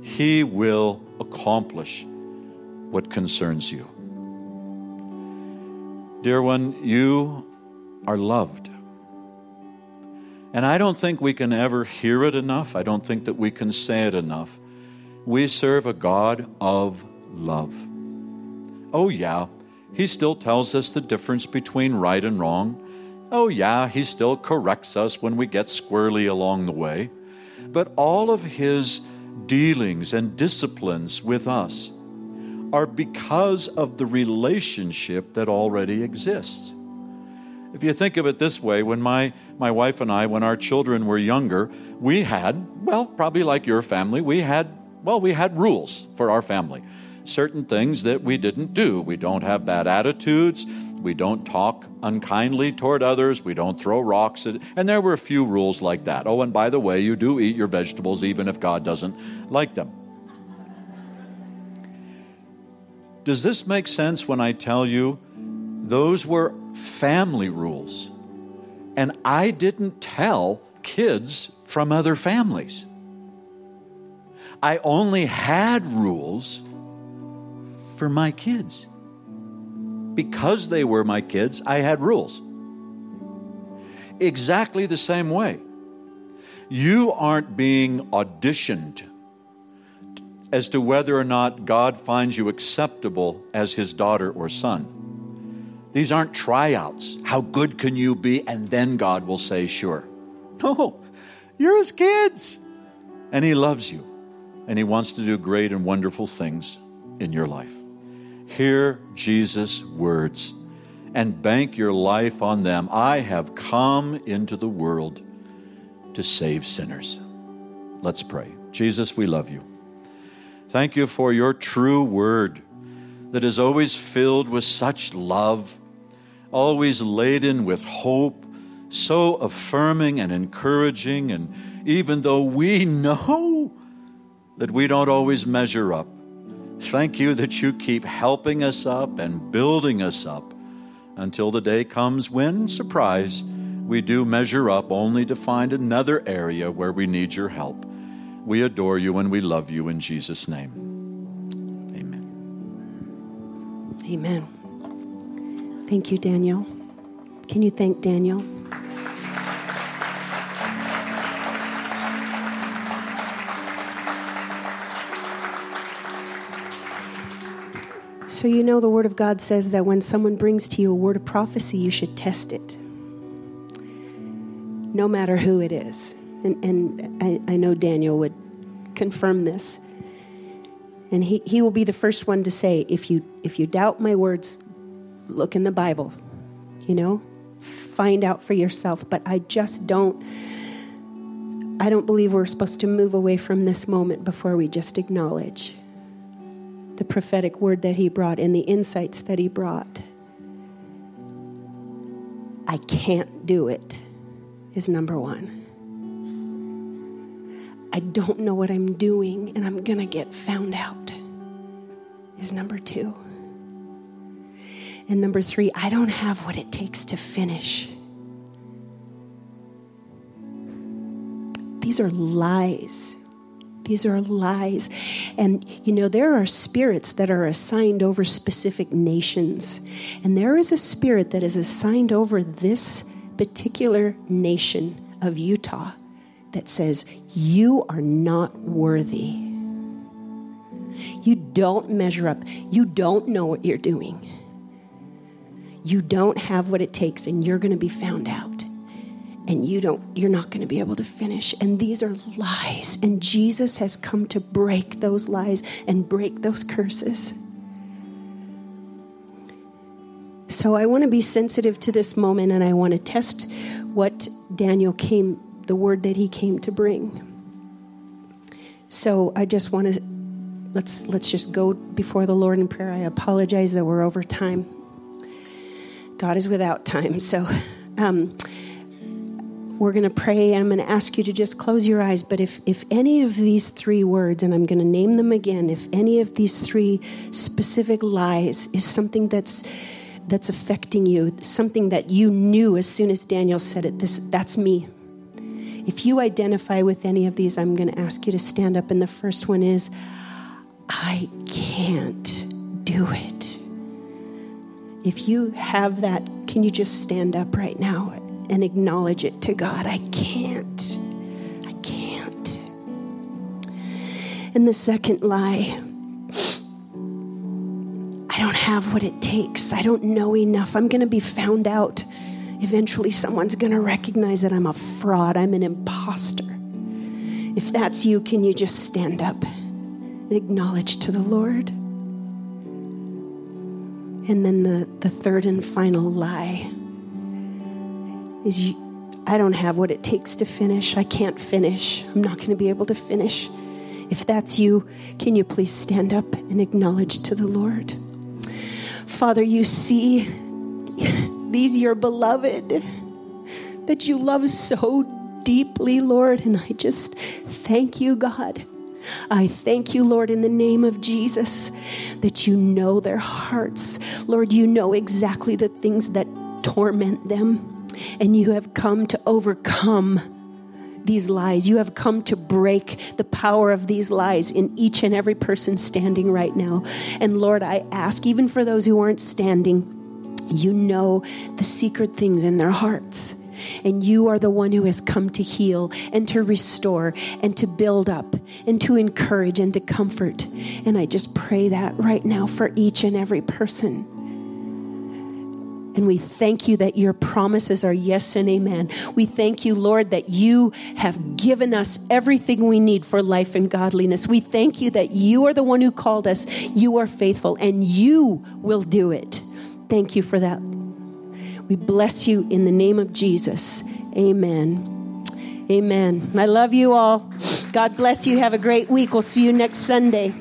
Speaker 2: He will accomplish what concerns you. Dear one, you are loved. And I don't think we can ever hear it enough. I don't think that we can say it enough. We serve a God of love. Oh, yeah, he still tells us the difference between right and wrong. Oh, yeah, he still corrects us when we get squirrely along the way. But all of his dealings and disciplines with us are because of the relationship that already exists. If you think of it this way, when my, my wife and I, when our children were younger, we had, well, probably like your family, we had, well, we had rules for our family certain things that we didn't do. We don't have bad attitudes. We don't talk unkindly toward others. We don't throw rocks. At, and there were a few rules like that. Oh, and by the way, you do eat your vegetables even if God doesn't like them. Does this make sense when I tell you those were family rules? And I didn't tell kids from other families. I only had rules for my kids. Because they were my kids, I had rules. Exactly the same way. You aren't being auditioned as to whether or not God finds you acceptable as his daughter or son. These aren't tryouts. How good can you be? And then God will say, sure. No, you're his kids. And he loves you. And he wants to do great and wonderful things in your life. Hear Jesus' words and bank your life on them. I have come into the world to save sinners. Let's pray. Jesus, we love you. Thank you for your true word that is always filled with such love, always laden with hope, so affirming and encouraging. And even though we know that we don't always measure up, Thank you that you keep helping us up and building us up until the day comes when, surprise, we do measure up only to find another area where we need your help. We adore you and we love you in Jesus' name. Amen.
Speaker 1: Amen. Thank you, Daniel. Can you thank Daniel? So, you know, the Word of God says that when someone brings to you a word of prophecy, you should test it, no matter who it is. And, and I, I know Daniel would confirm this. And he, he will be the first one to say, if you, if you doubt my words, look in the Bible, you know, find out for yourself. But I just don't. I don't believe we're supposed to move away from this moment before we just acknowledge the prophetic word that he brought and the insights that he brought. I can't do it, is number one. I don't know what I'm doing, and I'm going to get found out. is number two. And number three, I don't have what it takes to finish. These are lies. These are lies. And, you know, there are spirits that are assigned over specific nations. And there is a spirit that is assigned over this particular nation of Utah that says, You are not worthy. You don't measure up. You don't know what you're doing. You don't have what it takes, and you're going to be found out. And you don't you're not going to be able to finish. And these are lies. And Jesus has come to break those lies and break those curses. So I want to be sensitive to this moment and I want to test what Daniel came the word that he came to bring. So I just want to let's let's just go before the Lord in prayer. I apologize that we're over time God is without time so um, we're going to pray and I'm going to ask you to just close your eyes. But if, if any of these three words, and I'm going to name them again, if any of these three specific lies is something that's that's affecting you, something that you knew as soon as Daniel said it, this that's me. If you identify with any of these, I'm going to ask you to stand up. And the first one is, I can't do it. If you have that, can you just stand up right now? and acknowledge it to God. I can't. I can't. And the second lie I don't have what it takes. I don't know enough. I'm going to be found out. Eventually, someone's going to recognize that I'm a fraud, I'm an imposter. If that's you, can you just stand up and acknowledge to the Lord? And then the, the third and final lie is you, I don't have what it takes to finish. I can't finish. I'm not going to be able to finish. If that's you, can you please stand up and acknowledge to the Lord? Father, you see these your beloved that you love so deeply, Lord, and I just thank you, God. I thank you, Lord, in the name of Jesus, that you know their hearts. Lord, you know exactly the things that torment them and you have come to overcome these lies. You have come to break the power of these lies in each and every person standing right now. And Lord, I ask, even for those who aren't standing, you know the secret things in their hearts. And you are the one who has come to heal and to restore and to build up and to encourage and to comfort. And I just pray that right now for each and every person. And we thank you that your promises are yes and amen. We thank you, Lord, that you have given us everything we need for life and godliness. We thank you that you are the one who called us. You are faithful and you will do it. Thank you for that. We bless you in the name of Jesus. Amen. Amen. I love you all. God bless you. Have a great week. We'll see you next Sunday.